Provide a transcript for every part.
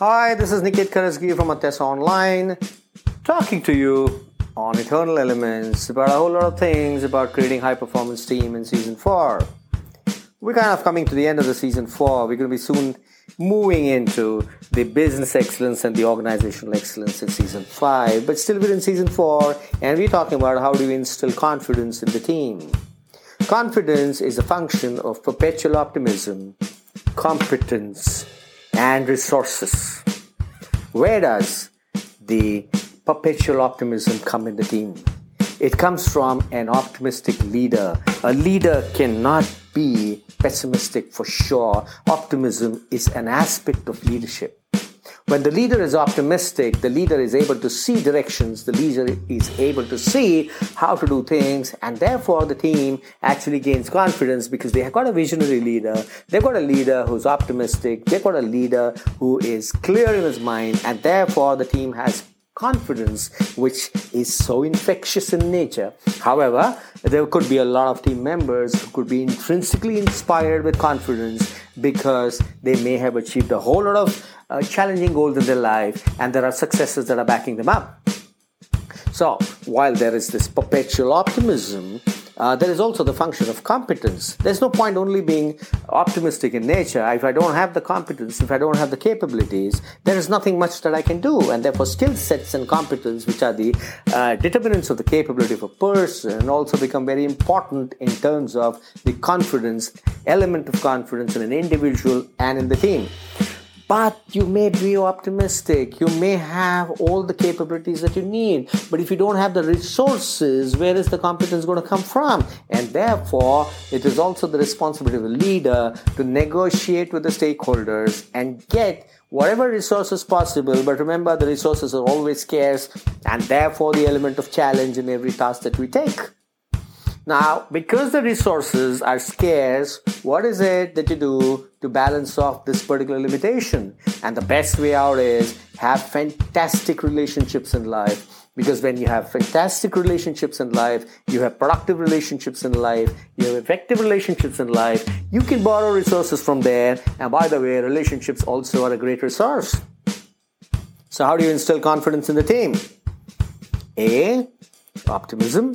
Hi, this is Niket Karajagi from Atyasa Online, talking to you on Eternal Elements about a whole lot of things about creating high performance team in season 4. We're kind of coming to the end of the season 4. We're going to be soon moving into the business excellence and the organizational excellence in season 5, but still we're in season 4 and we're talking about how do we instill confidence in the team. Confidence is a function of perpetual optimism, competence, and resources. Where does the perpetual optimism come in the team? It comes from an optimistic leader. A leader cannot be pessimistic for sure. Optimism is an aspect of leadership. When the leader is optimistic, the leader is able to see directions, the leader is able to see how to do things, and therefore the team actually gains confidence because they have got a visionary leader, they've got a leader who's optimistic, they've got a leader who is clear in his mind, and therefore the team has confidence, which is so infectious in nature. However, there could be a lot of team members who could be intrinsically inspired with confidence because they may have achieved a whole lot of uh, challenging goals in their life and there are successes that are backing them up. So, while there is this perpetual optimism, uh, there is also the function of competence. There's no point only being optimistic in nature. If I don't have the competence, if I don't have the capabilities, there is nothing much that I can do. And therefore, skill sets and competence, which are the uh, determinants of the capability of a person, also become very important in terms of the confidence, element of confidence in an individual and in the team. But you may be optimistic. You may have all the capabilities that you need. But if you don't have the resources where is the competence going to come from? And therefore it is also the responsibility of the leader to negotiate with the stakeholders and get whatever resources possible. But remember the resources are always scarce and therefore the element of challenge in every task that we take now, because the resources are scarce, what is it that you do to balance off this particular limitation? And the best way out is have fantastic relationships in life. Because when you have fantastic relationships in life, you have productive relationships in life, you have effective relationships in life, you can borrow resources from there. And by the way, relationships also are a great resource. So, how do you instill confidence in the team? A. Optimism.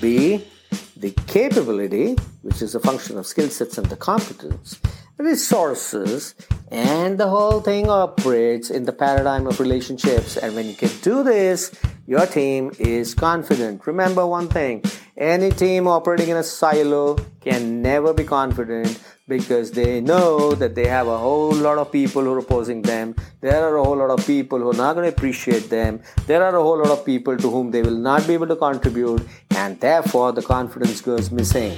B the capability, which is a function of skill sets and the competence, resources, and the whole thing operates in the paradigm of relationships. And when you can do this, your team is confident. Remember one thing any team operating in a silo can never be confident because they know that they have a whole lot of people who are opposing them. There are a whole lot of people who are not going to appreciate them. There are a whole lot of people to whom they will not be able to contribute, and therefore the confidence goes missing.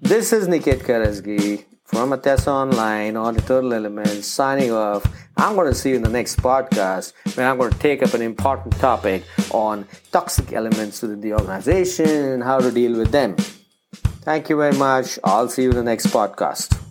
This is Niket Karajagi from Atyasa Online on Eternal Elements signing off. I'm going to see you in the next podcast where I'm going to take up an important topic on toxic elements within the organization and how to deal with them. Thank you very much. I'll see you in the next podcast.